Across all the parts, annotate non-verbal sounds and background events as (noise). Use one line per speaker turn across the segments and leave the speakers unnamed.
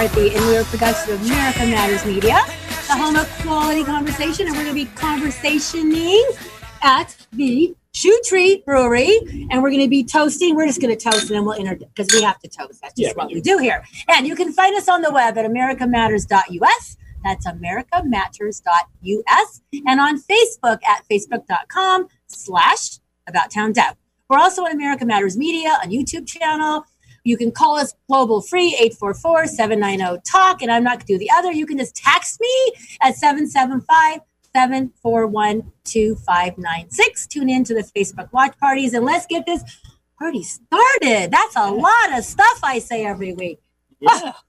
McCarthy, and we are a production of America Matters Media, the home of quality conversation, and we're going to be conversationing at the Shoe Tree Brewery, and we're going to be toasting. We're just going to toast, and then we'll enter because we have to toast. That's just
Yeah,
what we do here. And you can find us on the web at americamatters.us. That's americamatters.us, and on Facebook at facebook.com slash About Town Dev. We're also on America Matters Media on YouTube channel. You can call us global free 844 790 talk. And I'm not going to do the other. You can just text me at 775 741 2596. Tune in to the Facebook watch parties and let's get this party started. That's a lot of stuff I say every week.
Yeah. (sighs)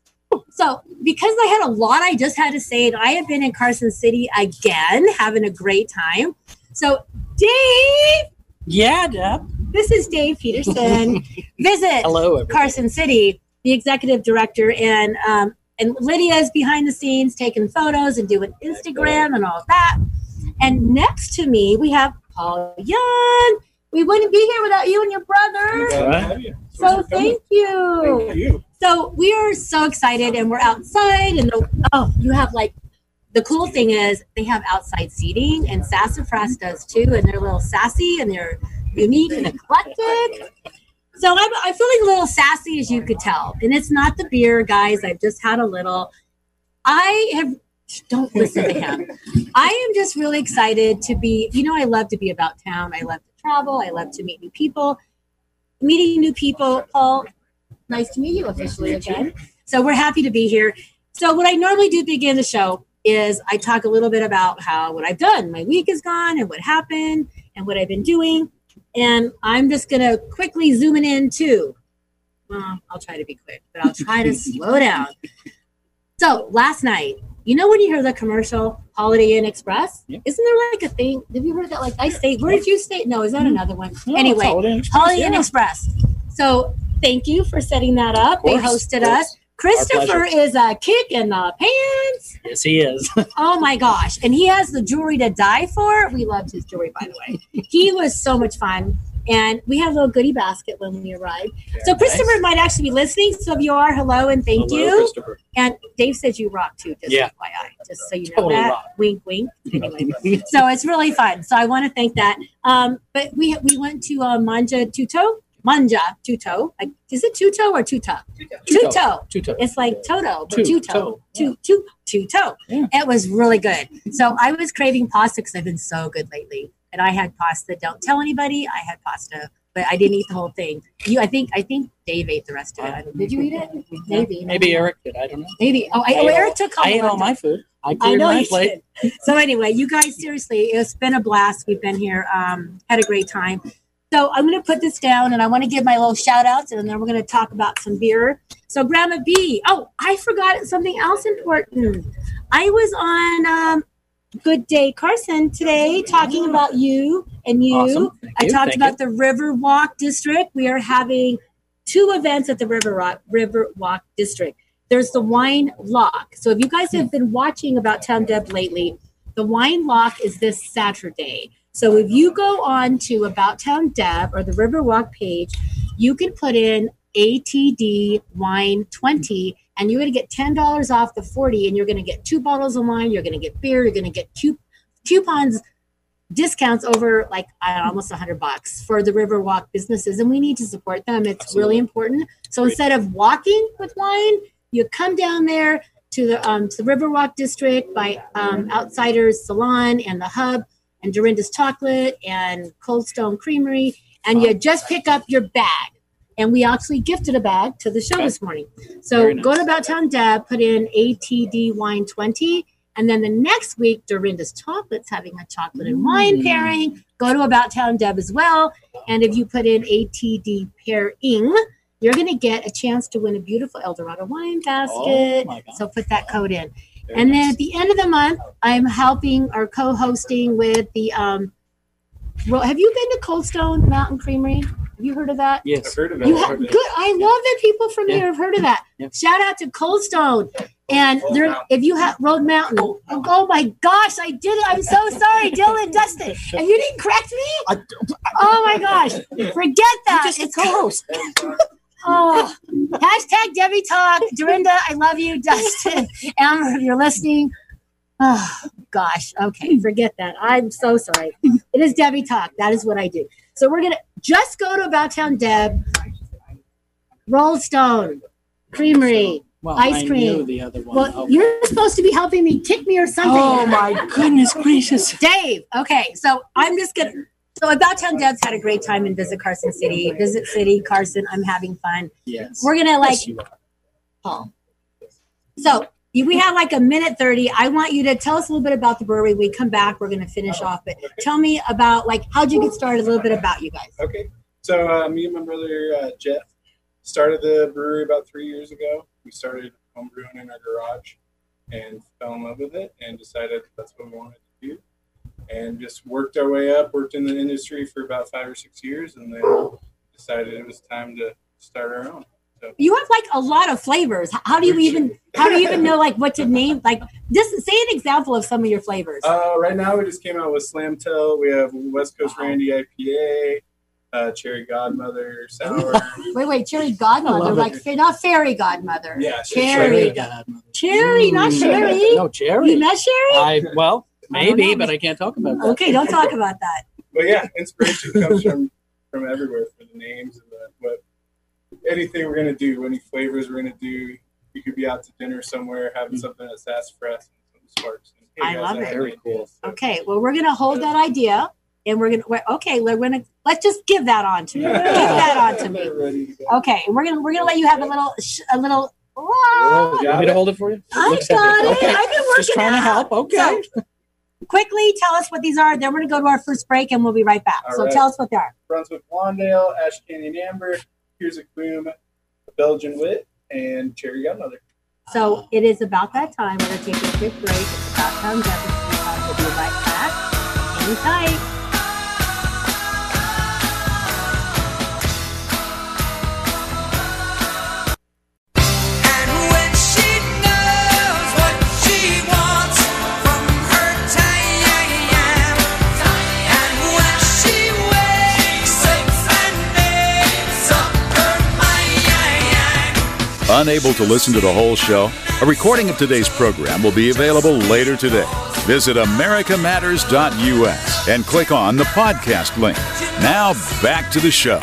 So, because I had a lot I just had to say, and I have been in Carson City again, having a great time. So, Dave,
Yeah, Deb.
This is Dave Peterson. (laughs) Visit
Hello, everybody.
Carson City, the executive director, and um, and Lydia is behind the scenes taking photos and doing Instagram and all of that. And next to me, we have Paul Young. We wouldn't be here without you and your brother.
Right.
So thank you. So we are so excited, and we're outside, and the, oh, you have like the cool thing is they have outside seating, and Sassafras does too, and they're a little sassy and they're unique and eclectic. So I'm, I'm feeling a little sassy, as you could tell, and it's not the beer, guys. I've just had a little. I have. Don't listen to him. I am just really excited to be. You know, I love to be about town. I love to travel. I love to meet new people. Meeting new people, Paul. Nice to meet you officially again. So we're happy to be here. So what I normally do to begin the show is I talk a little bit about how what I've done. My week is gone and what happened and what I've been doing. And I'm just gonna quickly zoom it in too. Well, I'll try to be quick, but I'll try to (laughs) slow down. So last night, you know when you hear the commercial Holiday Inn Express?
Yeah.
Isn't there like a thing? Have you heard that? Like I stayed. Where did you stay? No, is that mm-hmm. another one?
No,
anyway,
Holiday Inn Express,
Holiday Inn
yeah.
Express. So thank you for setting that up. They hosted us. Christopher is a kick in the pants.
Yes, he is. (laughs)
Oh my gosh. And he has the jewelry to die for. We loved his jewelry, by the way. (laughs) He was so much fun. And we have a little goodie basket when we arrived. so Christopher might actually be listening. So if you are, hello and thank
Hello,
you.
Christopher.
And Dave says you rock too, just
Yeah.
FYI, just so you know
Totally
that.
rock.
Wink, wink. Anyway, (laughs) so it's really fun. So I want to thank that. Um, but we we went to uh, Mangia Tutto, Mangia Tutto. Like, is it Tuto or Tuta? Tuto.
Tuto.
It's like Toto, but
Tu-
Tuto.
toe,
Tu tu Tuto. It was really good. So I was craving pasta because I've been so good lately, and I had pasta. Don't tell anybody. I had pasta, but I didn't eat the whole thing. You, I think, I think Dave ate the rest of it. Did you eat it? Maybe.
Maybe Eric did. I don't know.
Maybe. Oh, I, oh Eric took.
I ate all my food. I
I know
my
you
plate.
did. So anyway, you guys seriously, it's been a blast. We've been here, um, had a great time. So I'm going to put this down, and I want to give my little shout outs, and then we're going to talk about some beer. So Grandma B. Oh, I forgot something else important. I was on um, Good Day Carson today, talking about you and you.
Awesome.
I
you.
talked
Thank
about the River Walk District. We are having two events at the River Rock River Walk District. There's the Wine Lock. So if you guys have been watching about Town Deb lately, the Wine Lock is this Saturday. So if you go on to About Town Deb or the Riverwalk page, you can put in ATD Wine 20 and you're going to get $10 off the 40 and you're going to get two bottles of wine, you're going to get beer, you're going to get coup- coupons discounts over like know, almost 100 bucks for the Riverwalk businesses, and we need to support them. It's
Absolutely.
really important. So
Great.
instead of walking with wine, you come down there to the um, to the Riverwalk district by um, Outsiders Salon and the Hub, and Dorinda's Chocolate and Cold Stone Creamery, and you just pick up your bag. And we actually gifted a bag to the show
Okay.
this morning. So
Very
go to About Town Deb, put in ATD Wine 20. And then the next week, Dorinda's Chocolate's having a chocolate and wine
Mm.
pairing. Go to About Town Deb as well. And if you put in ATD pairing, you're going to get a chance to win a beautiful Eldorado wine basket.
Oh
so put that code in. And then at the end of the month, I'm helping or co-hosting with the. Um, well, have you been to Cold Stone Mountain Creamery? Have you heard of that?
I've
Yes.
heard of it.
You
I've heard of
good.
it.
I love that people from
Yeah.
here have heard of that.
Yeah.
Shout out to Cold Stone. And
Road
there,
Mountain.
if you have Road Mountain, oh my gosh, I did it. I'm so sorry, Dylan, Dustin. And you didn't correct me? Oh my gosh, forget that. It's
co-host. (laughs)
Oh, hashtag Debbie Talk. Dorinda, I love you. Dustin, Amber, if you're listening. Oh, gosh. Okay, forget that. I'm so sorry. It is Debbie Talk. That is what I do. So we're going to just go to About Town Deb, Roll Stone, Creamery.
Well,
Ice cream.
knew the other one.
Well,
Okay.
you're supposed to be helping me kick me or something.
Oh my goodness (laughs) gracious!
Dave. Okay, so I'm just gonna. So About Town Deb's had a great time in Visit Carson City. Visit City, Carson. I'm having fun.
Yes.
We're gonna like
Yes, you are.
Paul. So if we have like a minute 30. I want you to tell us a little bit about the brewery. We come back, we're gonna finish off, but tell me about like how'd you get started, a little bit about you guys.
Okay. So uh, me and my brother uh, Jeff started the brewery about three years ago. We started homebrewing in our garage and fell in love with it and decided that's what we wanted to. And just worked our way up, worked in the industry for about five or six years, and then decided it was time to start our own.
You have like a lot of flavors. How do you even how do you even know like what to name? Like just say an example of some of your flavors.
Uh, right now, we just came out with Slam Tilt. We have West Coast Randy IPA, uh, Cherry Godmother Sour. (laughs)
wait, wait, cherry godmother, like
it.
fa- not fairy godmother.
yeah,
Cherry.
Godmother.
Cherry, not
Mm.
Sherry.
No, cherry.
You met Sherry?
I well,
I don't
maybe,
know.
but I can't talk about that.
Okay, don't talk about that.
but yeah, inspiration comes from from everywhere for the names and the what anything we're gonna do, any flavors we're gonna do. You could be out to dinner somewhere having mm. something at Sassafras and some sparks. And,
I
guys,
love
have
it.
Very cool.
So,
Okay, well, we're gonna hold that idea, and we're gonna we're, okay. We're gonna let's just give that on to me. Give that on to (laughs) me.
They're ready to go.
Okay, and we're gonna we're gonna let you have a little sh- a little.
Oh, you want me to ah! hold it for you?
I
Looks
got it.
Okay.
I've been working.
Just trying to help. Okay.
So, quickly tell us what these are. Then we're gonna go to our first break, and we'll be right back.
All
so
right.
tell us what they are.
Brunswick Blondale, Ash Canyon Amber, Here's a Gloom, Belgian Wit, and Cherry Godmother.
So it is about that time. We're gonna take a quick break. It's about time. We'll be right back. Hang tight.
Unable to listen to the whole show? A recording of today's program will be available later today. Visit americamatters.us and click on the podcast link. Now back to the show.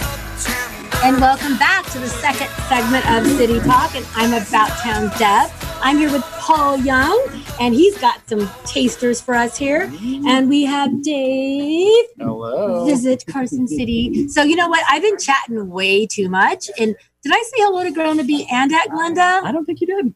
And welcome back to the second segment of City Talk. And I'm about town Deb. I'm here with Paul Young, and he's got some tasters for us here. And we have Dave
Hello.
visit Carson City. So you know what? I've been chatting way too much. And did I say hello to Grandma B and at Glenda?
I don't think you did.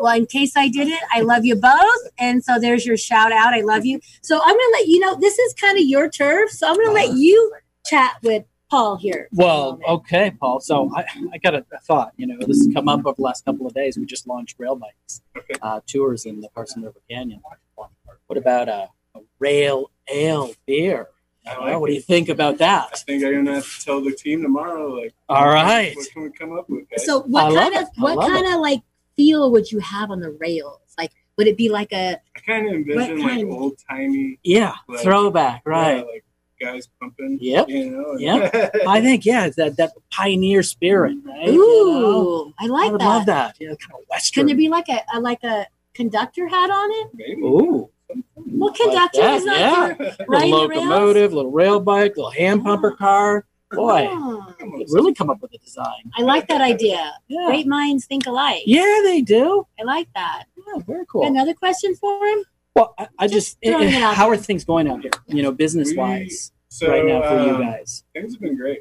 Well, in case I didn't, I love you both. And so there's your shout out. I love you. So I'm gonna let you know this is kind of your turf. So I'm gonna let you chat with Paul here.
Well, okay, Paul. So I, I got a, a thought. You know, this has come up over the last couple of days. We just launched rail bikes uh, tours in the Carson River Canyon. What about a, a rail ale beer?
I like
what do you think about that?
I think I'm gonna have to tell the team tomorrow. Like,
All right.
what can we come up with? Guys?
So what
I
kind of
it.
What
love
kind of like feel would you have on the rails? Like would it be like a
I kind of envision like old timey,
Yeah,
Like-
throwback, right?
like guys pumping.
Yep.
You know.
Yep. (laughs) I think yeah, it's that that pioneer spirit, right?
ooh,
You know?
I like
I would
that.
love that. Yeah, kind of western.
Can there be like a, a like a conductor hat on it?
Maybe.
Ooh,
Well, conductor is not
yeah.
there.
little
Riding rails?
locomotive, little rail bike, little hand pumper car. Boy,
Oh,
you really come up with a design.
I like that idea.
Yeah,
Great minds think alike.
yeah, they do.
I like that.
Yeah, very cool.
Another question for him?
Well, I, I just,
Just throwing it
how are things going out here? You know, business wise,
So
right now for you
um,
guys.
things have been great.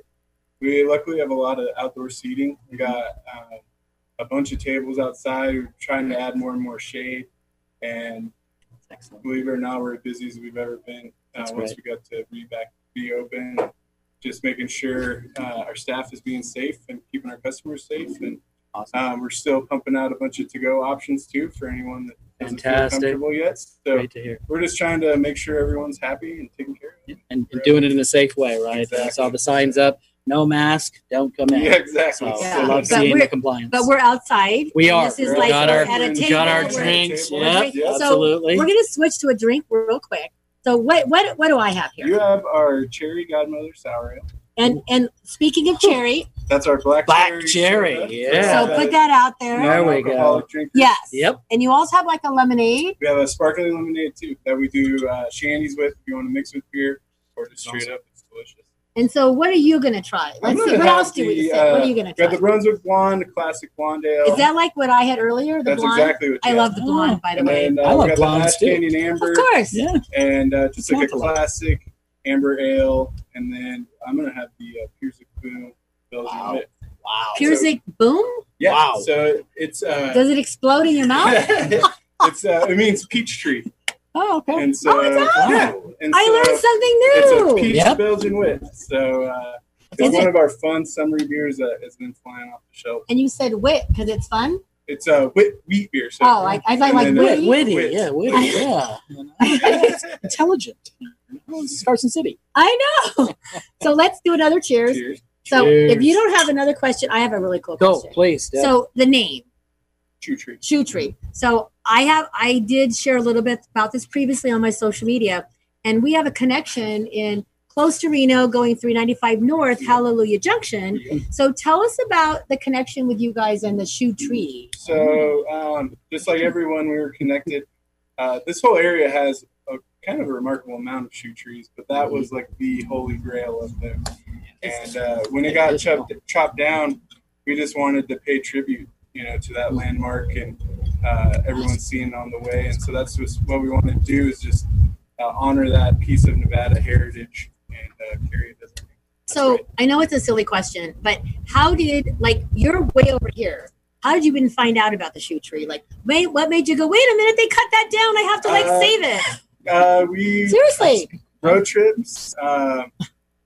We luckily have a lot of outdoor seating. We got uh, a bunch of tables outside. We're trying to add more and more shade. And
Excellent.
believe it or not, we're as busy as we've ever been. Uh, once we got to be back, be open, just making sure uh, our staff is being safe and keeping our customers safe. And
Awesome.
um, we're still pumping out a bunch of to-go options too for anyone that doesn't
Fantastic.
feel comfortable yet. So
Great to hear.
we're just trying to make sure everyone's happy and taken care of.
And, and doing it in a safe way, right? I
Exactly.
saw the signs up. No mask, don't come in.
Yeah, exactly.
So
Yeah.
I love
But
seeing
we're-
the compliance.
But we're outside.
We
and
are.
This is
We
like
got our-
at a
we
table.
got our drinks.
We're
Yep,
drinking. So,
absolutely.
We're gonna switch to a drink real quick. So what what what do I have here?
You have our cherry godmother sour ale.
And and speaking of cherry,
That's our black,
Black
cherry.
cherry, yeah.
so put that out there.
There we go.
Non-alcoholic drink.
Yes.
Yep.
And you also have like a lemonade.
We have a sparkling lemonade too that we do uh, shandies with if you want to mix with beer or just straight up. It's delicious.
And so what are you gonna try? Let's see. What
have
else do we
the,
say? what
uh,
are you gonna
We have
try?
the Brunswick Blonde, the classic blonde ale.
Is that like what I had earlier? The
That's
blonde?
exactly what
I
have.
love the blonde, by the
And
way.
then uh,
I love
blonde got the
too.
Canyon Amber
Of course.
Yeah.
and uh, just like a
It's not a lot.
classic amber ale. And then I'm gonna have the uh, Pierce Boom Belgian
Wow.
Wit.
Wow.
Piersic boom?
Yeah.
Wow.
So it's uh,
Does it explode in your mouth? (laughs)
it's uh, it means peach tree.
Oh, okay.
And so
Oh, it does?
yeah. And
I
so
learned something new.
It's a
new.
peach
Yep.
Belgian wit. So uh, it's
Is
one
it-
of our fun summery beers that has been flying off the shelf.
And you said wit because it's fun.
It's a uh, wit wheat beer. So
Oh, I, I thought like
Wit,
witty.
witty,
Wit.
yeah, witty, (laughs) yeah. You (laughs) Intelligent. It's Carson City.
I know. (laughs) so let's do another cheers.
Cheers.
So if you don't have another question, I have a really cool
Go,
question.
please. Deb.
So the name.
Chew tree.
Shoe Tree. So I have I did share a little bit about this previously on my social media, and we have a connection in close to Reno, going 395 North, Hallelujah Junction. So tell us about the connection with you guys and the Shoe Tree.
So um, just like everyone, we were connected. Uh, this whole area has a kind of a remarkable amount of shoe trees, but that was like the holy grail of them. And uh, when it got chopped, chopped down, we just wanted to pay tribute, you know, to that landmark and uh, everyone's seeing on the way. And so that's just what we want to do is just uh, honor that piece of Nevada heritage and uh, carry it as
So I know it's a silly question, but how did like you're way over here? How did you even find out about the shoe tree? Like, wait, what made you go? Wait a minute, they cut that down. I have to like
Uh,
save it.
Uh, we
Seriously,
road trips, um,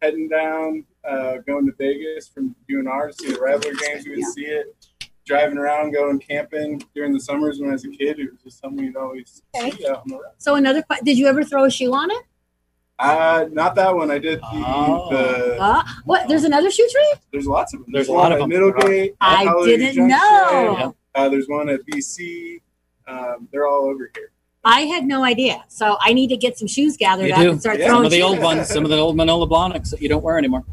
heading down, uh, going to Vegas from UNR to see the Rattler games. We would
Yeah.
see it. Driving around, going camping during the summers when I was a kid. It was just something you'd always
Okay.
see out on the road.
so another. que- Did you ever throw a shoe on it?
Uh, not that one. I did the,
Oh.
the
Uh, what? There's another shoe tree?
there's lots of them.
There's a lot of
at
them.
Middlegate.
I
Hallelujah
didn't
Junction.
know.
Yeah.
Uh, there's one at BC. Um, they're all over here.
I had no idea. So I need to get some shoes gathered
You
up
do.
and start
Yeah.
throwing
Some of the
shoes.
old ones, some of the old Manolo Blahniks that you don't wear anymore.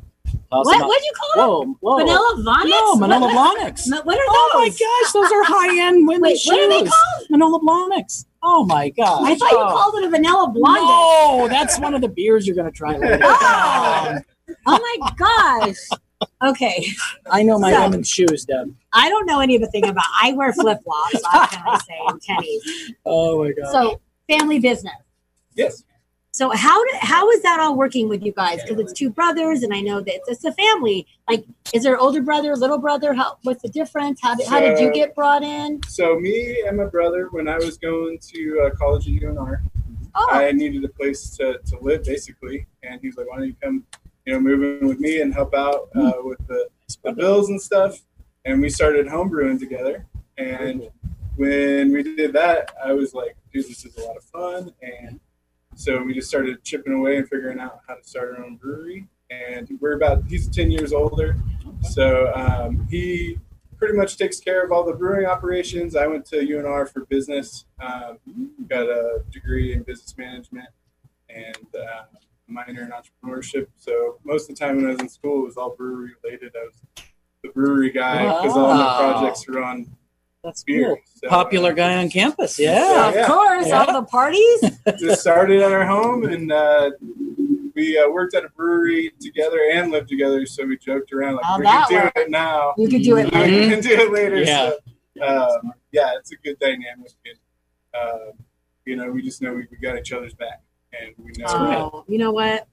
Toss
What?
them.
What'd you call them?
Whoa, whoa.
Vanilla Vonics?
No, Manila
What-
Blahniks.
Ma- What are
Oh my gosh, those are high-end (laughs) women's
Wait,
shoes.
what are they called?
Manolo Blahniks. Oh my gosh.
I thought you
Oh.
called it a vanilla blonde.
No, that's one of the beers you're going to try later.
Oh. Oh my gosh. Okay.
I know my
So-
women's shoes, Deb.
I don't know anything about I wear flip flops, I can I say, and tennies. (laughs)
Oh my god.
So family business.
Yes.
So how how is that all working with you guys? Because it's two brothers, and I know that it's, it's a family. Like, is there older brother, little brother? How what's the difference? How did how did you get brought in?
So me and my brother, when I was going to uh, college at UNR,
Oh,
I needed a place to, to live basically, and he was like, "Why don't you come, you know, move in with me and help out uh, with the, the bills and stuff?" And we started homebrewing together. And when we did that, I was like, "Dude, this is a lot of fun." And so we just started chipping away and figuring out how to start our own brewery. And we're about he's ten years older, so um, he pretty much takes care of all the brewing operations. I went to UNR for business, um, got a degree in business management and uh, minor in entrepreneurship. So most of the time when I was in school, it was all brewery related. I was the brewery guy because all my projects were on
That's
beer.
cool.
So,
Popular
uh,
guy on campus. Yeah.
of
yeah.
course,
Yeah.
all the parties. (laughs)
just started at our home and uh, we uh, worked at a brewery together and lived together. So we joked around like
How'd
we can do
work?
it now.
You could do it
We
later.
Mhm.
can do it later.
Yeah.
So, um, yeah, it's a good dynamic. And, um, you know, we just know we, we got each other's back, and we know.
Oh, you know what?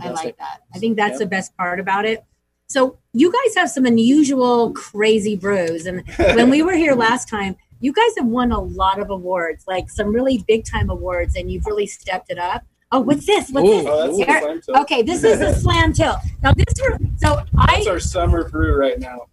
I like that. I think that's
Yeah.
the best part about it. So you guys have some unusual, crazy brews, and when we (laughs) were here last time, you guys have won a lot of awards, like some really big time awards, and you've really stepped it up. Oh, what's this? What's
Ooh.
this?
Oh, that's the slam.
Okay, this is the slam tilt. Now this were so I
That's our summer brew right now.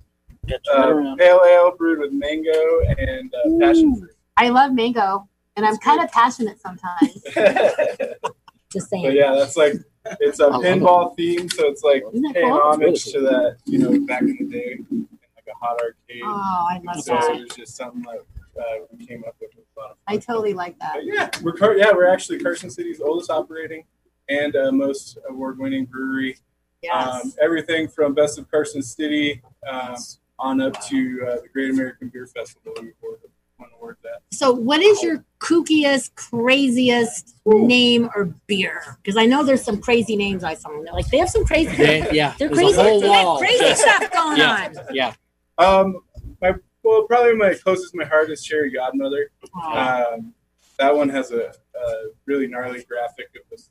Yeah, turn
Uh, pale ale brewed with mango and uh, passion fruit.
I love mango, and I'm kind of passionate sometimes. (laughs) Just saying.
yeah, that's like it's a pinball theme, so it's like
Isn't
paying
cool?
homage
It's
to that, you know, back in the day, in like a hot arcade.
Oh, I love
so
that.
it was just something that uh, we came up with. with a lot of
I totally like that.
But yeah, we're Car- yeah we're actually Carson City's oldest operating and uh, most award-winning brewery.
Yes.
Um, everything from Best of Carson City um, on up to uh, the Great American Beer Festival. We award, won awards at.
So, what is your kookiest, craziest name or beer? Because I know there's some crazy names I saw. Like they have some crazy.
They- yeah,
They're
there's
crazy.
a whole
They have crazy (laughs) stuff going
Yeah.
on.
Yeah,
Um, my well, probably my closest to my heart is Cherry Godmother.
Aw.
Um, that one has a, a really gnarly graphic of this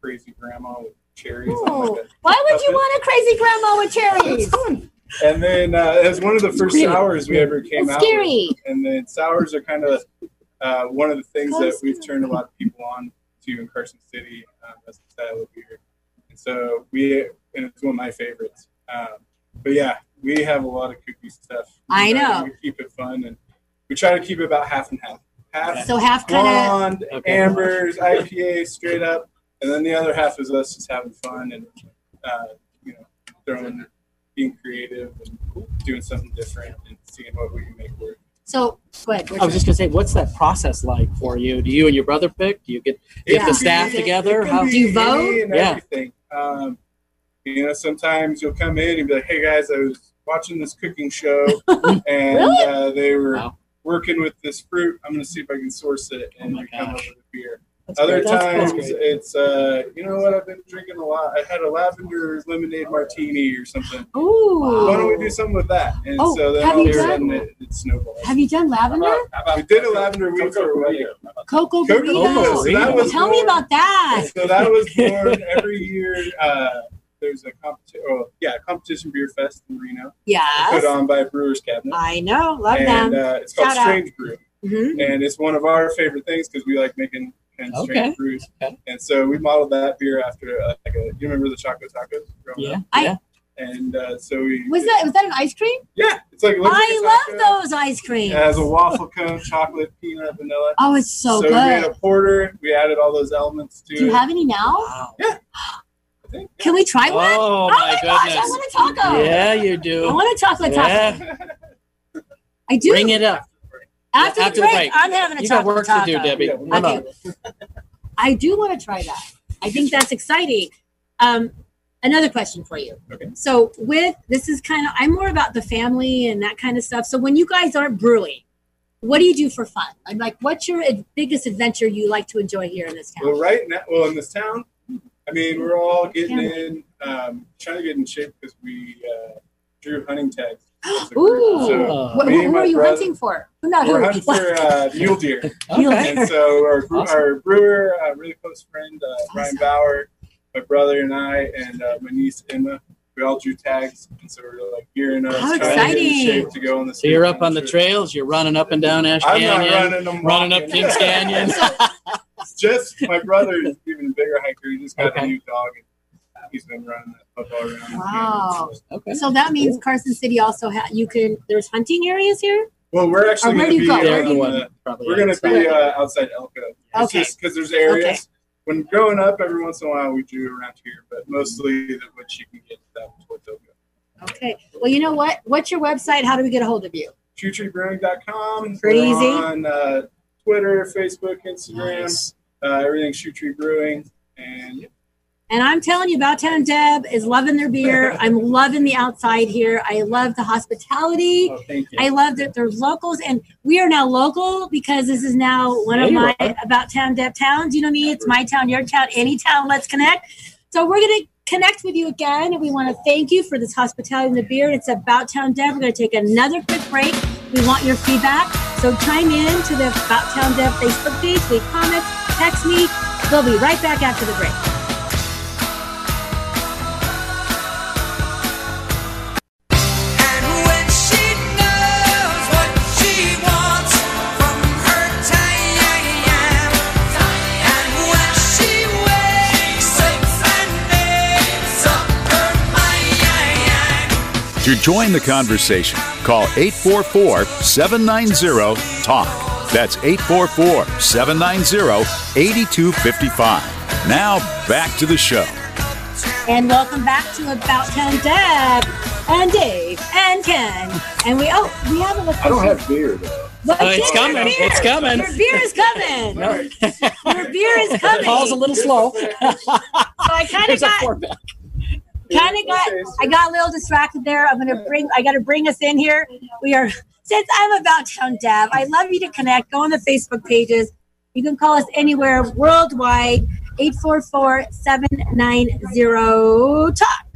crazy grandma with cherries. on like
why would you want a crazy grandma with cherries?
A- and then uh, it was one of the first
Really?
sours we ever came
It's
out. with. and then sours are kind of uh, one of the things that we've turned a lot of people on to in Carson City um, as a style of beer. And so we, and it's one of my favorites. Um, but yeah, we have a lot of cookie stuff.
I
We try
know.
to keep it fun, and we try to keep it about half and half. Half
So half kind of.
blonde,
Okay.
ambers, IPA, straight up, and then the other half is us just having fun and uh, you know throwing, being creative and doing something different and seeing what we can make work.
So go ahead.
I was just gonna say, what's that process like for you? Do you and your brother pick? Do you get get
Yeah.
the staff together? How?
Do you vote?
And
Yeah.
everything. Um, you know, sometimes you'll come in and be like, "Hey guys, I was watching this cooking show, (laughs) and
Really?
uh, they were
Wow.
working with this fruit. I'm going to see if I can source it and
Oh my
we come up with a beer."
That's
Other
great.
Times it's, uh, you know what? I've been drinking a lot. I had a lavender lemonade martini or something.
Ooh.
Why don't we do something with that? And
Oh,
so then
have
all
you
of a
done-
sudden it, it snowballs.
Have you done lavender?
we did a lavender weed for a wedding.
Cocoa
Cocoa
burrito.
burrito. That was
Tell me about that.
So that was (laughs) born every year. Uh, there's a competition. Oh, yeah, competition beer fest in Reno, Yeah.
put
on by Brewers Cabinet,
I know. Love
and
them.
uh, it's called
out.
Strange Brew,
hmm
and it's one of our favorite things because we like making kind of strange
Okay. Okay.
And so we modeled that beer after uh, like a. You remember the Choco Tacos? growing
Yeah,
up?
I-
yeah.
And uh, so we
Was that was that an ice cream?
Yeah, it's like
I
like taco.
love those ice creams.
It has a waffle cone, chocolate, peanut, vanilla.
Oh, it's so, good.
So we made a porter. We added all those elements to
Do you
it.
have any now?
Wow.
I think.
Can we try one?
Oh,
Oh
my
gosh, I
goodness.
want a taco.
Yeah, you do.
I want a chocolate taco.
Yeah.
I do.
Bring it up.
After,
after
the
the
break,
break.
I'm having a
You got work
taco.
to do, Debbie.
Yeah,
Okay. I do want to try that. I think that's exciting. Um, another question for you.
Okay.
So with this is kind of I'm more about the family and that kind of stuff. So when you guys aren't brewing, what do you do for fun? I'm like, what's your ad- biggest adventure you like to enjoy here in this town?
Well, right now, well, in this town, I mean, we're all getting
Yeah.
in, um, trying to get in shape because we uh, drew hunting tags. As a
Ooh.
So.
What, who who are you
brother-
hunting for? Not
we're
who.
hunting for uh, (laughs) mule deer.
Okay.
And so our, bre-
Awesome.
our brewer, a really close friend, uh, Ryan Bauer, my brother and I, and uh, my niece Emma, we all drew tags. And so we're like gearing up,
How
trying to
exciting.
shape to go on the
So you're up on the
trip.
trails. You're running up and down Ash
I'm not
Canyon,
running. I'm
running up
walking.
Kings (laughs) Canyon.
It's just my brother is even a bigger hiker. He just got
Okay.
a new dog, and he's been running that football around.
Wow.
okay.
So that means Carson City also ha- you can. There's hunting areas here.
Well, we're actually
where
going
do
to
you
be.
go?
uh,
Where
They're
do
the
you-
on
one.
the-
Probably
we're going to be uh, outside Elko. It's
Okay.
just because there's areas.
Okay.
When growing up, every once in a while we drew around here, but mostly the, what you can get down towards Elko.
Okay. Well, you know what? What's your website? How do we get a hold of you?
ShoeTreeBrewing.com.
Pretty
We're
easy.
On uh, Twitter, Facebook, Instagram,
Nice.
uh, everything Shoe Tree Brewing. And
And I'm telling you, About Town Deb is loving their beer. (laughs) I'm loving the outside here. I love the hospitality.
oh.
I love that there's locals, and we are now local because this is now one of my. About Town Deb towns. You know me, it's my town, your town, any town. Let's connect. So we're gonna connect with you again, and we want to thank you for this hospitality and the beer. It's About Town Deb. We're gonna take another quick break. We want your feedback. So chime in to the About Town Deb Facebook page, leave comments, text me. We'll be right back after the break.
To join the conversation, call 844 790 TALK. That's 844 790 8255. Now back to the show.
And welcome back to About Town Deb and Dave and Ken. And we oh we have a
I don't have beer though.
But
Uh, it's coming.
beer-
It's coming.
Your beer is coming. Your beer is coming.
Paul's a little slow.
So I kind of got
four pack.
Kind of got I got a little distracted there. I'm gonna bring I gotta bring us in here. We are since I'm about town Deb, I love you to connect. Go on the Facebook pages. You can call us anywhere worldwide. 844-790 talk.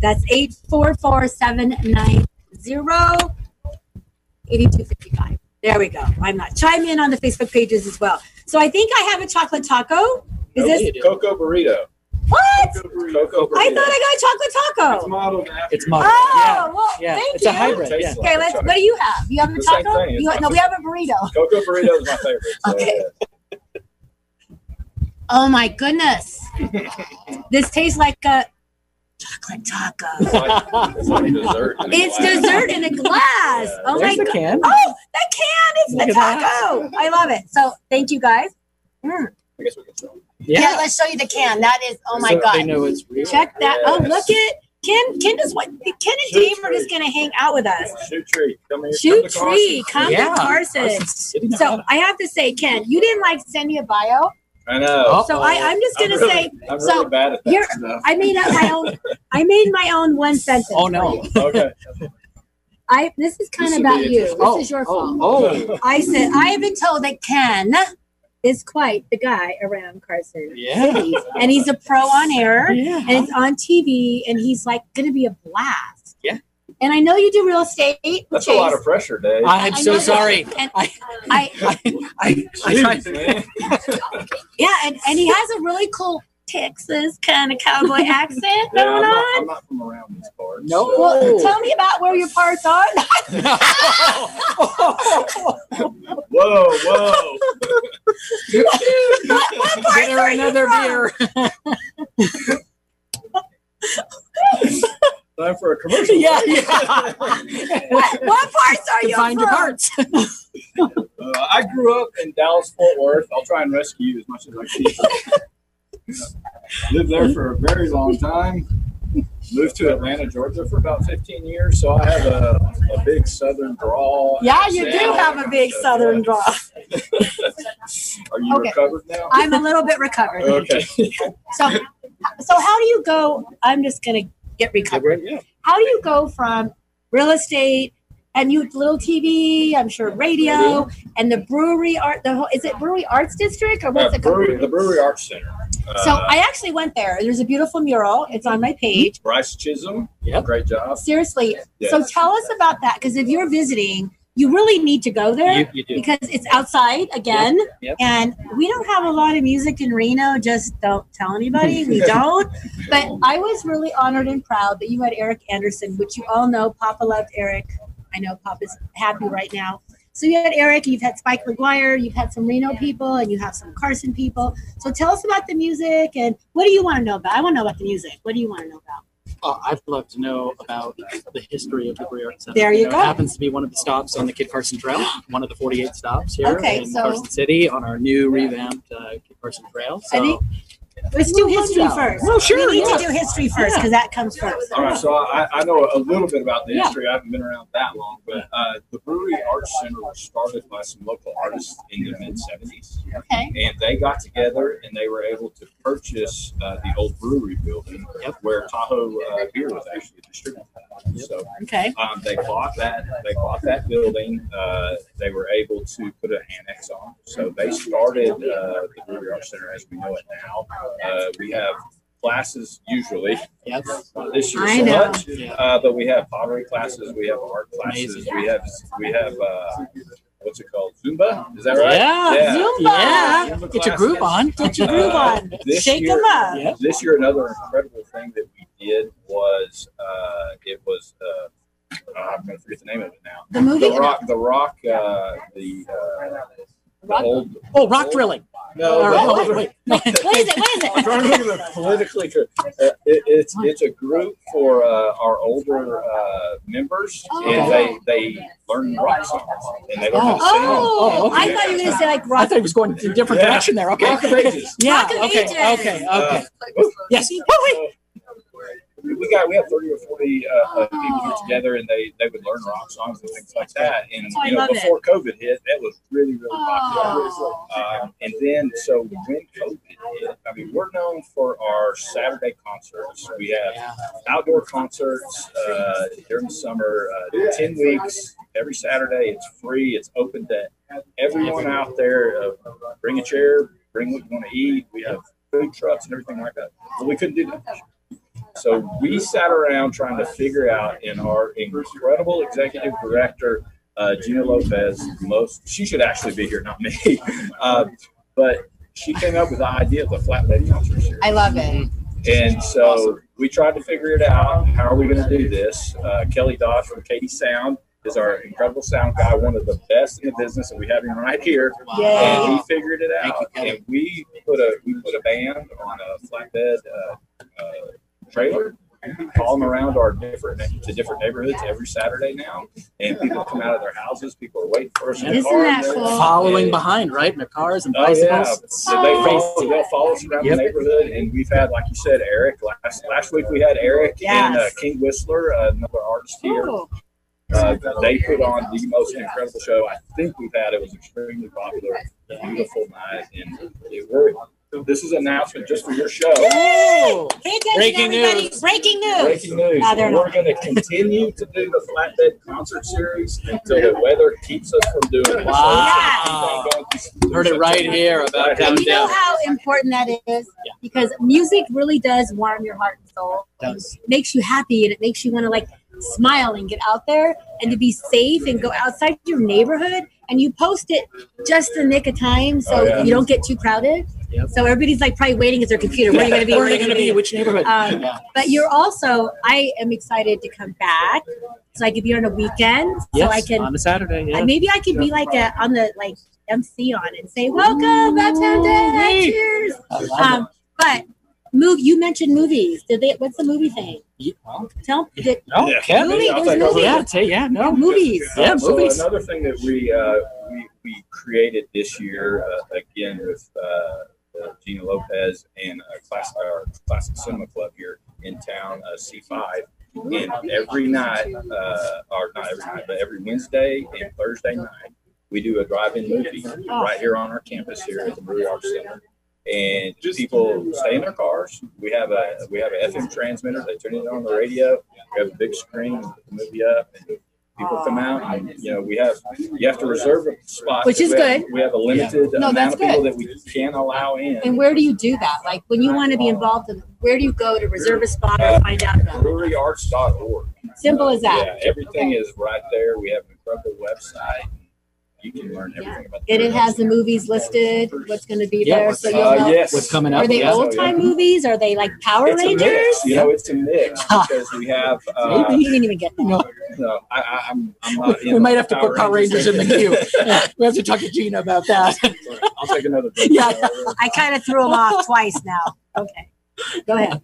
That's 844-790-8255. There we go. I'm not. Chime in on the Facebook pages as well. So I think I have a chocolate taco. Is this
you.
Cocoa burrito.
What?
Cocoa burrito.
I thought I got a chocolate
It's
taco.
modeled after.
It's modeled.
Oh, well,
Yeah,
thank
it's
you.
a hybrid. Yeah.
Okay, let's. What do you have? You have a taco?
thing.
You,
not
no, we have a burrito.
Cocoa burrito is my favorite. So,
Okay.
yeah.
Oh my goodness, this tastes like a chocolate taco.
It's like, it's (laughs) like dessert. in a
It's
glass.
dessert in a glass.
Yeah.
Oh my
There's the
god.
can.
Oh, the can! It's
Look
the
at that.
taco. I love it. So thank you guys. Mm.
I guess we can show.
Yeah.
Yeah.
let's show you the can. That is. Oh my
So
god.
They know it's real.
Check that. Oh, look at Ken. Ken just what? Ken and
Shoot
Dave are just gonna hang out with us.
Shoot tree. Come here.
Shoot
come
tree. Come
Yeah.
to Carson. So. I have to say, Ken, you didn't like send me a bio.
I know.
Oh.
So I, I'm just
I'm
gonna
really,
say,
I'm
so
really bad at that
here-
stuff.
I made up my own. (laughs) I made my own one sentence.
Oh no.
Okay. (laughs)
I this is kind
This
of about you. This
interesting.
is your
oh,
fault.
Oh, oh.
I said I have been told that Ken is quite the guy around Carson
Yeah.
City, and he's a pro on (laughs) air,
Yeah.
and it's on TV, and he's like going to be a blast.
Yeah.
And I know you do real estate.
That's
Chase.
a lot of pressure, Dave.
I'm
I
so
know
sorry.
And
I,
I,
I, I, tried
Jeez, man. (laughs)
yeah, and, and he has a really cool Texas kind of cowboy (laughs) accent
Yeah,
going
I'm, not,
on.
I'm not from around these parts.
No.
so-
Well, tell me about where your parts are. (laughs)
Whoa, whoa.
what, what
Get her another beer.
Time for a commercial.
yeah, yeah. (laughs)
What, what parts are
To
you
find
from?
your parts.
Uh, I grew up in Dallas Fort Worth. I'll try and rescue you as much as I can. Lived there for a very long time. Moved to Atlanta, Georgia for about 15 years, so I have a, a big southern drawl.
Yeah, you do have a big southern draw. (laughs)
Are you
Okay.
recovered now?
I'm a little bit recovered.
okay. (laughs)
So, so how do you go? I'm just gonna get recovered.
Yeah.
How do you go from real estate and you little TV? I'm sure radio and the brewery art. The whole is it brewery arts district or what's
Uh,
it called?
brewery, the Brewery Arts Center.
So I actually went there. There's a beautiful mural. It's on my page.
Bryce Chisholm.
Yeah,
Great job.
Seriously.
Yes.
So tell us about that because if you're visiting, you really need to go there
You, you
because it's outside again.
Yep.
And we don't have a lot of music in Reno. Just don't tell anybody. We (laughs) don't. But I was really honored and proud that you had Eric Anderson, which you all know. Papa loved Eric. I know Papa's happy right now. So you had Eric, you've had Spike McGuire, you've had some Reno people, and you have some Carson people. So tell us about the music and what do you want to know about? I want to know about the music. What do you want to know about?
Uh, I'd love to know about the history of the Brewery Arts Center.
There you
know,
go.
It happens to be one of the stops on the Kit Carson Trail, one of the 48 stops here
Okay,
in
so-
Carson City on our new revamped uh, Kit Carson Trail. So,
I think- Let's do history first.
Oh, sure,
We need
yeah.
to do history first because that comes first.
All right, so I, I know a little bit about the
Yeah.
history. I haven't been around that long, but uh, the Brewery Arts Center was started by some local artists in the mid 70s.
Okay.
And they got together and they were able to purchase uh, the old brewery building
Yep.
where Tahoe uh, beer was actually distributed. So
Okay.
um, they bought that. They bought that building. Uh, they were able to put an annex on. So they started uh, the Brewery Arts Center as we know it now. Uh, we have classes usually.
yep.
Not this year
I
so
know.
much.
Yeah.
Uh, but we have pottery classes, we have art classes,
Amazing.
we have we have uh, what's it called? Zumba? Is that right?
Yeah.
Yeah.
Zumba.
Yeah.
Zumba
Get your groove on.
Get your groove on.
This
Shake
year-
them up.
This year, another incredible thing that we did was uh, it was uh, oh, I'm going to forget the name of it now.
The movie.
The rock, the rock, uh, the, uh, the old.
Oh, rock drilling.
No,
Or-
no,
oh, wait, wait.
What is it? What is
I'm trying to
it?
think of it politically correct. Uh, it, it's it's a group for uh, our older uh, members, and they they learn rock songs and they learn how to sing. them.
Oh,
Oh,
I thought you were gonna say like
I thought it was going in a different
Yeah.
direction there. Okay.
Rock of Ages.
Yeah.
Rock of
Okay.
Ages.
Okay. Okay.
Uh,
Yes. Oh, wait.
We got we have thirty or forty uh, uh, people here together, and they they would learn rock songs and things like that. And
Oh,
you know,
love it.
before COVID hit, that was really really popular.
Oh.
Um, and then, so when COVID hit, I mean, we're known for our Saturday concerts. We have outdoor concerts uh, during the summer, uh, 10 weeks, every Saturday. It's free, it's open to everyone out there. Uh, bring a chair, bring what you want to eat. We have food trucks and everything like that. But we couldn't do that. So we sat around trying to figure out in our incredible executive director, uh, Gina Lopez, most, she should actually be here, not me. (laughs) Uh, but she came up with the idea of the flatbed concert series.
I love it.
And so we tried to figure it out. How are we going to do this? Uh, Kelly Dodge from KD Sound is our incredible sound guy, one of the best in the business, and we have him right here. And
Yay.
he figured it out.
you,
and we put a we put a band on a flatbed uh, uh, trailer. All around our different to different neighborhoods every Saturday now, and people come out of their houses. People are waiting for us. in
Isn't that cool?
Following
and-
behind, right? In their cars and
Oh yeah,
bicycles.
They follow, they'll follow us around
Yep.
the neighborhood, and we've had, like you said, Eric. Last last week we had Eric and uh, King Whistler, uh, another artist here.
Oh,
Uh, they put on the most incredible show I think we've had. It was extremely popular, beautiful night, and it worked. This is an announcement just for your show.
Hey, pay attention,
Breaking
everybody.
news.
Breaking news.
Breaking news.
No, they're
We're
not.
going to continue to do the flatbed concert series until the weather keeps us from doing it.
Wow. Heard it right here about
Right
you know
down.
how important that is?
Yeah.
Because music really does warm your heart and soul.
Does.
It makes you happy and it makes you want to like smile and get out there and to be safe and go outside your neighborhood and you post it just the nick of time so
Oh, yeah.
you don't get too crowded.
Yep.
So everybody's like probably waiting at their computer. Where are you going to be?
Where are you going to be? Which neighborhood?
Um,
Yeah.
But you're also, I am excited to come back so I could be on a weekend. So I can
on a Saturday. Yeah.
and maybe I could be like a on the like MC on it and say, "Welcome, Uptown Dad,
Hey.
cheers." Um, but move. You mentioned movies. Did they? What's the movie thing?
it. Yeah.
Tell. Did,
No,
Yeah.
Kevin.
Movie,
I'll
there's
take
movies.
Yeah, say yeah, no.
movies.
Yeah,
so
movies.
another thing that we uh, we, we created this year uh, again with uh, uh, Gina Lopez and uh, class, our classic cinema club here in town, uh, C5. And every night, uh, or not every night, but every Wednesday and Thursday night, we do a drive-in movie
Oh.
right here on our campus here at the Brewery Arts Center. And people stay in their cars. We have a we have an FM transmitter. They turn it on the radio. We have a big screen. Put the movie up. And people oh, come out, and you know we have you have to reserve a spot,
Which is
We have-
good.
We have a limited
No,
amount
that's
of people
good.
that we can allow in.
And where do you do that? Like when you want to be involved in, where do you go to reserve a spot or find out about it?
breweryarts.org.
Simple as that.
Yeah, everything is right there. We have an incredible website. You can learn everything about.
And it has the movies listed. What's going to be
Yeah,
there,
what's-
so you'll
Uh,
know.
yes.
What's coming up?
Are they
yeah.
old time movies? Are they like Power
It's a
Rangers?
mix. You know, it's a mix (laughs) because we have. Uh,
You didn't even get that.
No,
no, I, I, I'm, I'm not.
we might have to put Power Rangers in the queue. (laughs) We have to talk to Gina about that.
I'll take another. drink.
Yeah.
I kind of threw them off twice now. Okay, go ahead.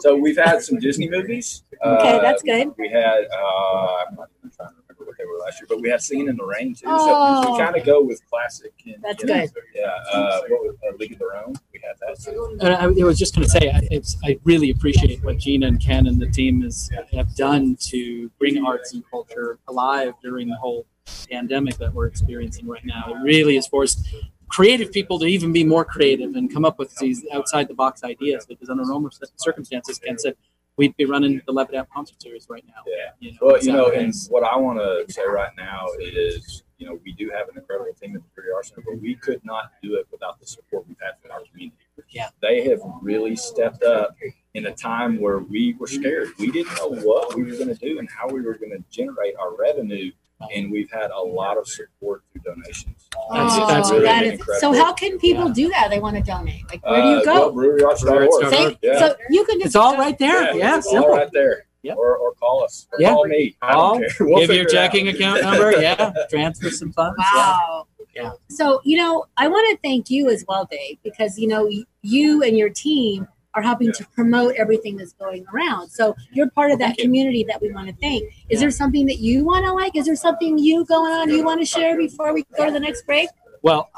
So we've had some Disney movies.
Okay,
Uh,
that's good.
We had. Uh, I'm not even trying to remember what they were last year, but we had Singing in the Rain too. So
Oh.
we kind of go with classic. And,
That's
you know,
good.
Yeah. Uh, what was uh, League of Their Own? We had that too.
And I, I was just going to say, I, it's, I really appreciate what Gina and Ken and the team has have done to bring arts and culture alive during the whole pandemic that we're experiencing right now. It really has forced creative people to even be more creative and come up with these outside the box ideas. Because under normal circumstances, Ken said we'd be running the Levitt AMP concert series right now.
Yeah.
You know,
Well, you know, and what I want to say right now is, you know, we do have an incredible team at the Arts Center, but we could not do it without the support we've had from our community.
Yeah.
They have really stepped up in a time where we were scared. We didn't know what we were going to do and how we were going to generate our revenue and we've had a lot of support through donations.
That's-
Oh,
that's
really
that
been
is-
incredible.
so how can people
Yeah.
do that? They want to donate. Like where do
Uh,
you go?
breweryarts.org.
Say-
Yeah.
So you can just
It's all
go-
right there. Yeah,
it's all
simple.
right there.
Yep.
Or, or call us. Or
Yeah.
call me. I
Call,
don't care. (laughs) We'll
Give
figure
your
it
checking account number. Yeah, transfer some funds. yeah.
Wow.
Yeah.
So, you know, I want to thank you as well, Dave, because, you know, y- you and your team are helping to promote everything that's going around. So you're part of that
Thank you.
community that we want to thank. Is
Yeah.
there something that you want to like? Is there something you going on you want to share before we go to the next break?
Well,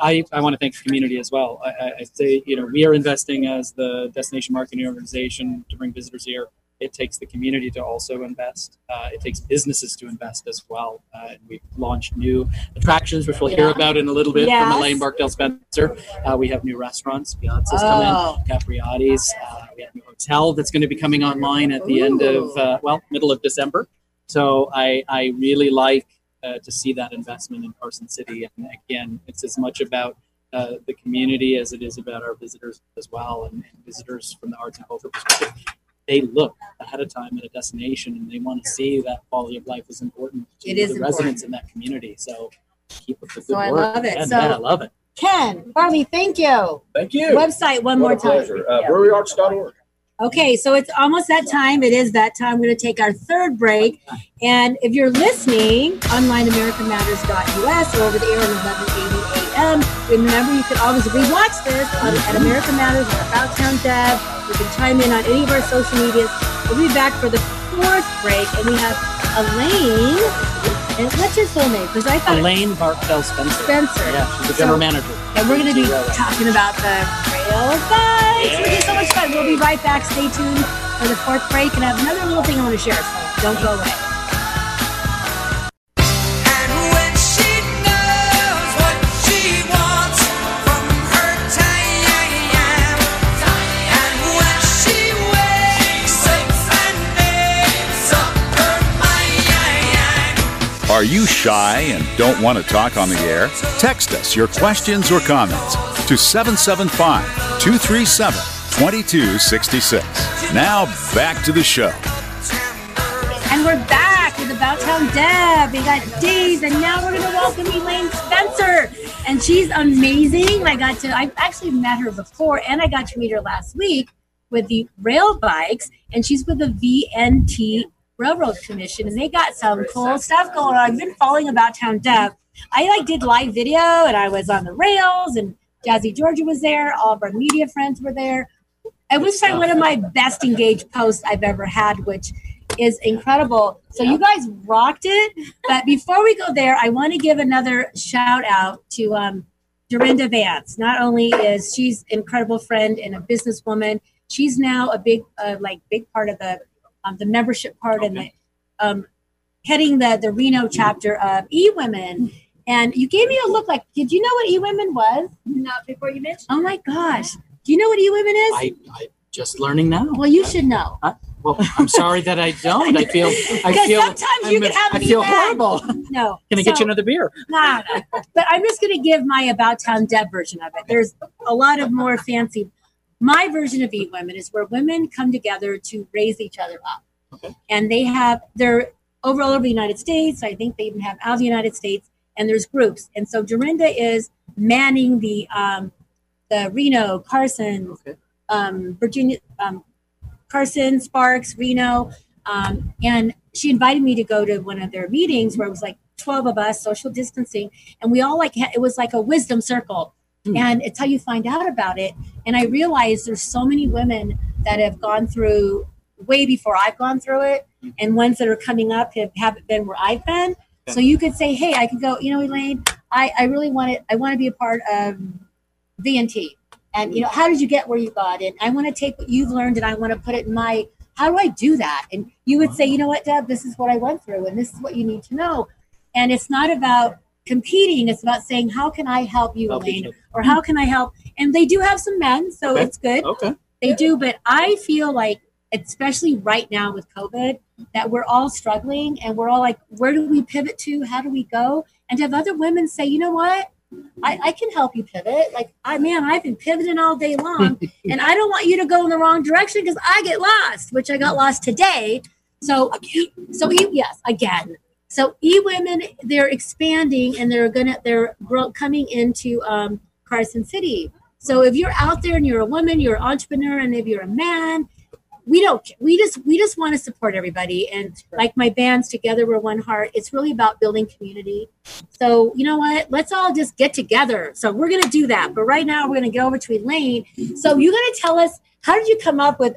I, I want to thank the community as well. I- I say, you know, we are investing as the destination marketing organization to bring visitors here. It takes the community to also invest. Uh, it takes businesses to invest as well. Uh, and we've launched new attractions, which we'll hear
Yeah.
about in a little bit
Yes.
from Elaine Barkdale Spencer. Uh, we have new restaurants, in,
Oh,
Capriotti's. Uh, we have a new hotel that's going to be coming online at the end of, uh, well, middle of December. So I, I really like uh, to see that investment in Carson City. And again, it's as much about uh, the community as it is about our visitors as well. And, and visitors from the arts and culture perspective, they look ahead of time at a destination and they want to see that quality of life is important to
It
the
important.
residents in that community. So keep up the good
So I love it.
Yeah,
So-
man, I love it.
Ken, Barley, thank you.
Thank you.
Website one
What
more
a
time.
pleasure. Uh, breweryarts.org.
Okay, so it's almost that time. It is that time. We're going to take our third break. And if you're listening, online americanmatters.us or over the air at 1180 a.m., remember you can always rewatch this on, at American Matters or About Town Deb. You can chime in on any of our social medias. We'll be back for the fourth break, and we have Elaine. And what's your full name? Because I thought
Elaine Barkdale Spencer.
Spencer.
Yeah, she's the general
So-
manager.
And we're going to be talking about the rail bikes. We're getting so much fun. We'll be right back. Stay tuned for the fourth break. And I have another little thing I want to share. So don't go away.
Are you shy and don't want to talk on the air? Text us your questions or comments to 775 237 2266. Now back to the show.
And we're back with About Town Deb. We got Dave, and now we're going to welcome Elaine Spencer. And she's amazing. I got to, I actually met her before, and I got to meet her last week with the rail bikes. And she's with the V&T Railroad Commission, and they got some cool stuff going on. I've been following About Town Deb. I like did live video, and I was on the rails, and Jazzy Georgia was there. All of our media friends were there. It was probably one of my best engaged posts I've ever had, which is incredible. So you guys rocked it. But before we go there, I want to give another shout out to um, Dorinda Vance. Not only is she's an incredible friend and a businesswoman, she's now a big, uh, like, big part of the um, the membership part and the um, heading the the Reno chapter of E Women. And you gave me a look like, did you know what E Women was? Not before you mentioned. Oh my gosh, do you know what E Women is?
I, I just learning now.
well, you should know.
Well, I'm sorry that I don't. I feel. (laughs) I
Because
feel.
sometimes you
I'm-
can have
I feel
event.
horrible.
No. (laughs)
Can I get you another beer?
Nah, but I'm just going to give my About Town Deb version of it. There's a lot of more fancy. My version of Eat Women is where women come together to raise each other up.
Okay.
And they have, they're over all over the United States. I think they even have out of the United States, and there's groups. And so Dorinda is manning the, um, the Reno, Carson,
Okay.
um, Virginia, um, Carson, Sparks, Reno. Um, and she invited me to go to one of their meetings where it was like 12 of us, social distancing. And we all like, it was like a wisdom circle.
Hmm.
And it's how you find out about it. And I realized there's so many women that have gone through way before I've gone through it.
Hmm.
And ones that are coming up have, haven't been where I've been. So you could say, hey, I could go, you know, Elaine, I, I really want it. I want to be a part of V&T. And, you know, how did you get where you got? And I want to take what you've learned and I want to put it in my, how do I do that? And you would say, you know what, Deb, this is what I went through and this is what you need to know. And it's not about competing. It's about saying, how can I help you,
Help
Elaine? Or how can I help? And they do have some men, so
Okay.
it's good.
Okay.
They do, but I feel like, especially right now with COVID, that we're all struggling and we're all like, where do we pivot to? How do we go? And to have other women say, you know what? I, I can help you pivot. Like, I man, I've been pivoting all day long, (laughs) and I don't want you to go in the wrong direction because I get lost, which I got lost today. So, so he, yes, again. So E Women, they're expanding and they're gonna they're coming into um, Carson City. So if you're out there and you're a woman, you're an entrepreneur, and if you're a man, we don't we just we just want to support everybody. And like my bands together we're one heart it's really about building community. So you know what? Let's all just get together. So we're to do that. But right now we're to go over to elaine so you're to tell us how did you come up with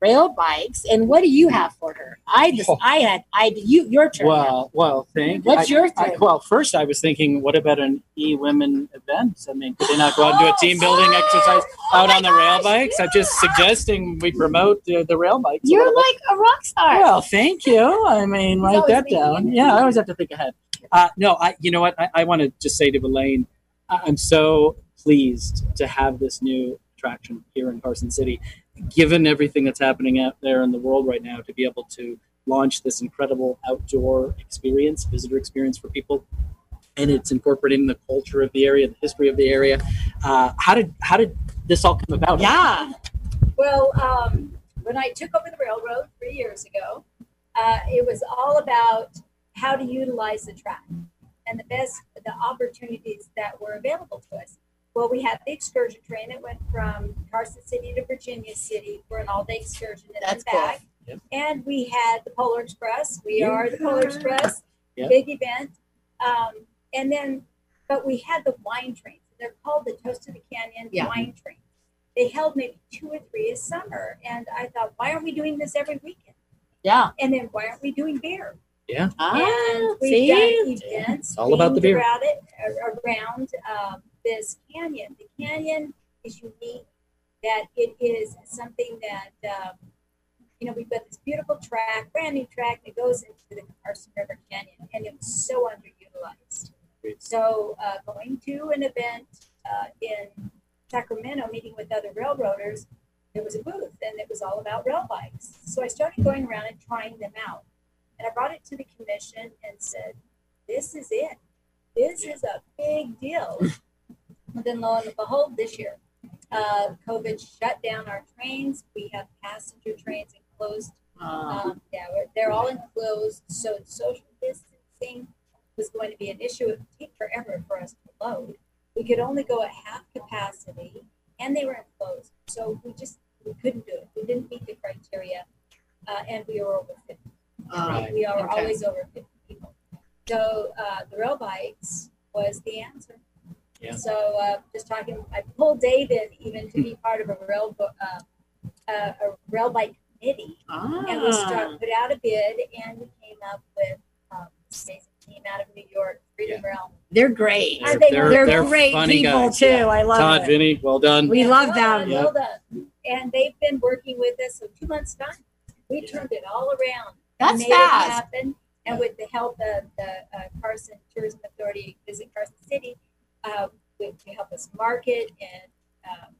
rail bikes and what do you have for her i just i had i you your turn
Well, well, thank.
What's
I-
your
I- well, first I was thinking, what about an e-women event? I mean, could they not go out and do a
Oh,
team building
oh,
exercise
oh
out on the rail
gosh,
bikes? I'm just suggesting we promote the, the rail bikes.
you're
bit.
like a rock star
Well, thank you. I mean, write that down. Yeah, I always have to think ahead. Uh, no, I. You know what? I, I want to just say to Elaine, I'm so pleased to have this new attraction here in Carson City. Given everything that's happening out there in the world right now, to be able to launch this incredible outdoor experience, visitor experience for people, and it's incorporating the culture of the area, the history of the area. Uh, how did how did this all come about?
yeah
Well, um, when I took over the railroad three years ago, uh, it was all about how to utilize the track and the best, the opportunities that were available to us. Well, we had the excursion train that went from Carson City to Virginia City for an all-day excursion and
That's
then
cool.
back.
Yep.
And we had the Polar Express. We are the Polar Express,
Yep.
big event. Um, and then, but we had the wine trains. They're called the Toast of the Canyon
Yeah.
wine train. They held maybe two or three a summer, and I thought, why aren't we doing this every weekend?
yeah
And then why aren't we doing beer?
Yeah.
ah, see?
done events
It's all about the
themed
beer.
around it around um, this canyon. The canyon is unique that it is something that um, you know we've got this beautiful track, brand new track that goes into the Carson River Canyon, and it was so underutilized.
Great.
So uh, going to an event uh, in Sacramento, meeting with other railroaders, there was a booth, and it was all about rail bikes. So I started going around and trying them out. I brought it to the commission and said, this is it. This is a big deal. And then lo and behold, this year, uh, COVID shut down our trains. We have passenger trains enclosed.
Ah.
Um, yeah, they're all enclosed. So social distancing was going to be an issue. It would take forever for us to load. We could only go at half capacity and they were enclosed. So we just we couldn't do it. We didn't meet the criteria. Uh, and we were over 50
Ah,
we are
okay.
always over 50 people. So uh, the rail bikes was the answer.
Yeah.
So uh, just talking, I pulled David even to be part of a rail bo- uh, uh, a rail bike committee, and we
Ah.
start, put out a bid, and we came up with um, this amazing team out of New York, Freedom Realm.
they're great
Are they-
they're,
they're
great
funny
people
guys.
too
Yeah.
i love
Todd,
it
Vinny, well done.
we love
Well
them
done, Well done. And they've been working with us so two months time. We turned it all around.
That's
made
fast
it happen. And with the help of the uh, Carson Tourism Authority, Visit Carson City, uh, to to help us market and um,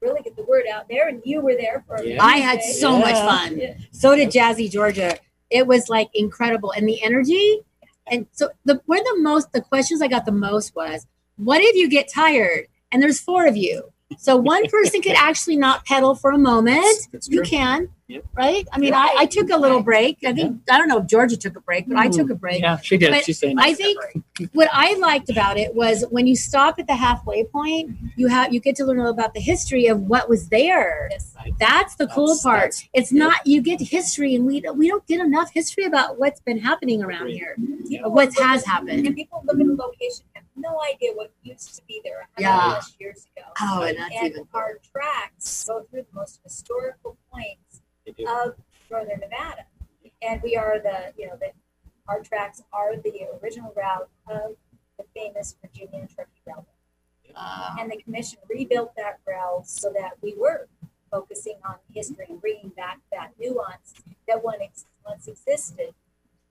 really get the word out there. And you were there for.
Yeah.
I had so much fun.
Yeah.
So did Jazzy Georgia. It was like incredible, and the energy. And so the where the most the questions I got the most was, what if you get tired and there's four of you? So one person could actually not pedal for a moment.
That's
You
true.
can,
Yep.
right? I mean, I, I took a little break. I think I don't know if Georgia took a break, but I took a break.
Yeah, she did.
But
She's saying
I think what I liked about it was when you stop at the halfway point, you have you get to learn a little about the history of what was there.
Yes.
That's the cool
That's-
part.
that's-
It's
yeah.
not you get history, and we don't, we don't get enough history about what's been happening around
Agreed.
here,
People
of what has happened.
And people look at the location have no idea what used to be there a hundred
Yeah.
plus years ago.
Oh, and that's
and
even
our tracks go through the most historical points of northern Nevada. And we are the, you know, the, our tracks are the original route of the famous Virginia and Truckee Railroad. And the commission rebuilt that route so that we were focusing on history and bringing back that nuance that one ex- once existed.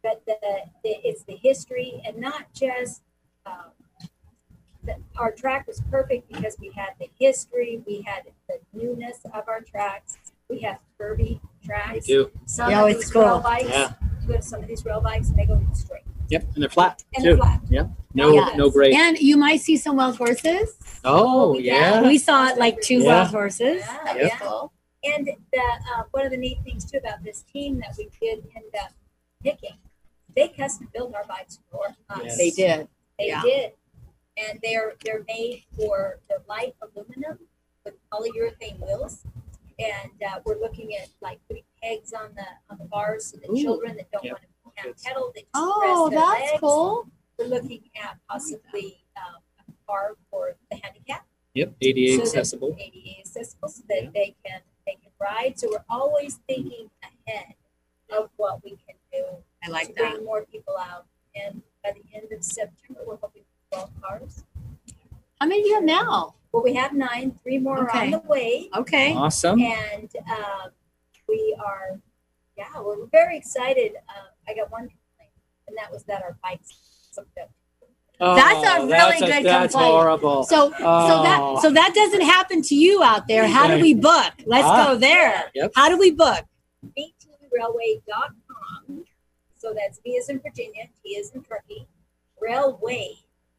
But the, the, it's the history and not just, um, the, our track was perfect because we had the history, we had the newness of our tracks. We have curvy
We
tracks.
do.
Some
Yeah,
of
it's
these
cool.
bikes,
Yeah.
you go to some of these rail bikes and they go straight
Yep, and they're flat
and
too.
they're flat.
No,
Yeah.
no grade.
and you might see some wild horses.
Oh
Yeah.
yeah.
We saw like two
Yeah.
wild horses.
Yeah,
That was
yeah.
cool.
And the uh, one of the neat things too about this team that we did end up picking they custom built our bikes for us.
Yes.
They did.
They
Yeah.
did. And they're they're made for the light aluminum with polyurethane wheels. And uh, we're looking at like putting pegs on the on the bars so the
Ooh.
children that don't
Yep.
want to can't pedal, they just
Oh,
rest their
that's
legs.
cool.
We're looking at possibly um, a car for the handicap.
Yep, ADA
so
accessible.
ADA accessible so that they can they can ride. So we're always thinking ahead of what we can do
I
to
like that.
bring more people out. And by the end of September, we're hoping for 12 cars.
How many do you have now?
Well, we have nine, three more are
Okay.
on the way.
Okay.
Awesome.
And um, we are, yeah, we're very excited. Uh, I got one complaint, and that was that our bikes hooked up.
That's a
Oh,
really
that's
good
That's
complaint.
horrible.
So so
Oh.
that so that doesn't happen to you out there. How do we book? Let's
Ah.
go there.
Yep.
How do we book?
vtrailway.com. So that's V is in Virginia, T is in Truckee,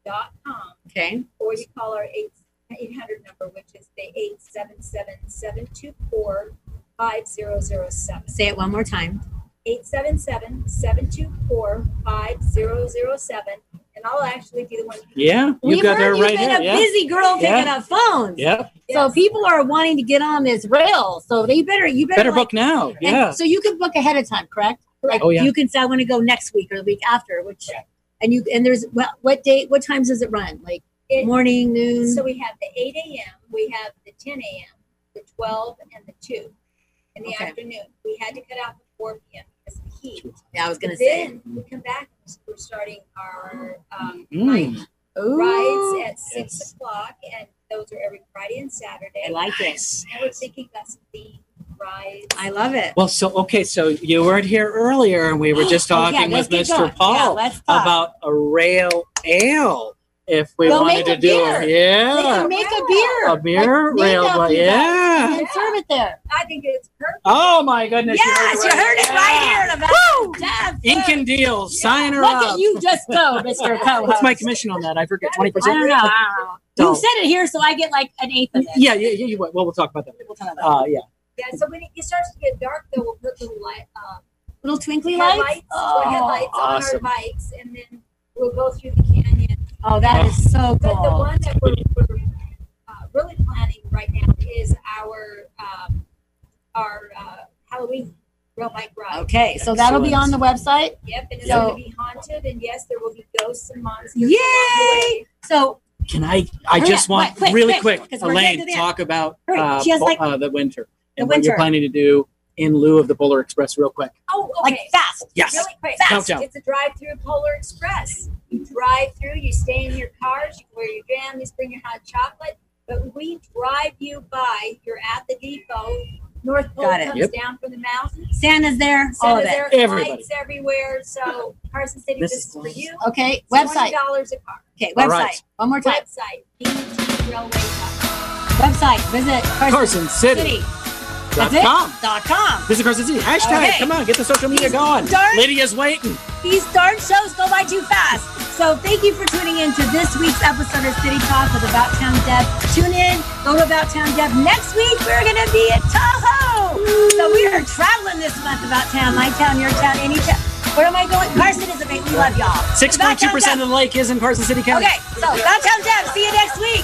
railway.com.
Okay.
or you call our 8 800 number, which is the 877 724 5007.
Say it one more time.
877 724 5007. And I'll actually be the one.
Yeah, you
We've
got
heard
her
you've
right
been
here.
a
Yeah.
busy girl picking
Yeah.
up phones.
Yep.
So
Yes.
people are wanting to get on this rail. So they better you better,
Better
like-
book now. Yeah.
So you can book ahead of time, correct? Like
Oh, yeah.
you can say I want to go next week or the week after, which and you and there's what what date what times does it run? Like
It-
morning, noon.
So we have the 8 a.m., we have the 10 a.m., the 12, and the 2 in the
Okay.
afternoon. We had to cut out the 4 p.m. because of the heat.
yeah, I was gonna say.
Then we come back. We're starting our um,
Mm.
rides at six
Yes.
o'clock, and those are every Friday and Saturday.
I like this.
And we're thinking about some themed rides.
I love it.
Well, so okay, so you weren't here earlier, and we were (gasps) just
Oh, yeah,
talking with Mr.
going.
Paul
Yeah,
about a rail ale. If we
We'll
wanted to do it, yeah,
make a beer.
a beer
Like, named
rail,
after
but yeah.
And serve it there.
I think it's perfect.
Oh my goodness!
Yes, you heard it right here in about Dad,
Ink and deal, sign her
Look
up.
at you just go, Mr. Co.
What's my commission on that? I forget. Twenty
I
percent.
don't know. I don't know. You said it here, so I get like an eighth of it.
Yeah, yeah, yeah. You, well, we'll talk about that.
We'll talk about
Uh, yeah.
Yeah, so when it starts to get dark, though, we'll put little light, uh,
Little twinkly lights.
headlights,
Oh,
headlights on our bikes, and then we'll go through the canyon.
oh, that is so cool.
But the one that we're, we're uh, really planning right now is our um, our uh, Halloween rail bike ride.
Okay, so that'll be on the website.
Yep, and it's
So-
going to be haunted, and yes, there will be ghosts and monsters. along the.
Yay! So
Can I? I
Hurry
just
up,
want
quick, quick,
really
quick,
quick,
'cause we're
Elaine,
to
talk about
Hurry,
uh,
she has,
bo-
like,
uh, the winter and
the
what you're planning to do in lieu of the Polar Express, real quick.
Oh, okay.
like fast.
Yes.
Really quick.
Fast. Countdown.
It's a drive-through Polar Express. You drive through, you stay in your cars, you wear your jammies, bring your hot chocolate. But we drive you by. You're at the depot. North Pole
Got it.
comes
Yep.
down from the mountains.
Santa's there. all of
Santa's
it.
there,
Everybody.
lights everywhere. So Carson City,
This
this,
is
is for you.
Okay,
Twenty
website.
dollars a car.
Okay, website.
right.
One more time.
Website
Website. Visit
Carson City.
City. That's it.
com.
Dot com.
Visit Carson City. Hashtag.
Okay.
Come on, get the social media
These
going.
darn-
Lydia's waiting.
These darn shows go by too fast. So thank you for tuning in to this week's episode of City Talk with About Town Deb. Tune in, go to About Town Deb. Next week we're gonna be in Tahoe. So we are traveling this month about town, my town, your town, any town. Where am I going? Carson is a big. We love y'all.
Six point two percent of the lake is in Carson City County.
Okay, so About Town Deb. See you next week.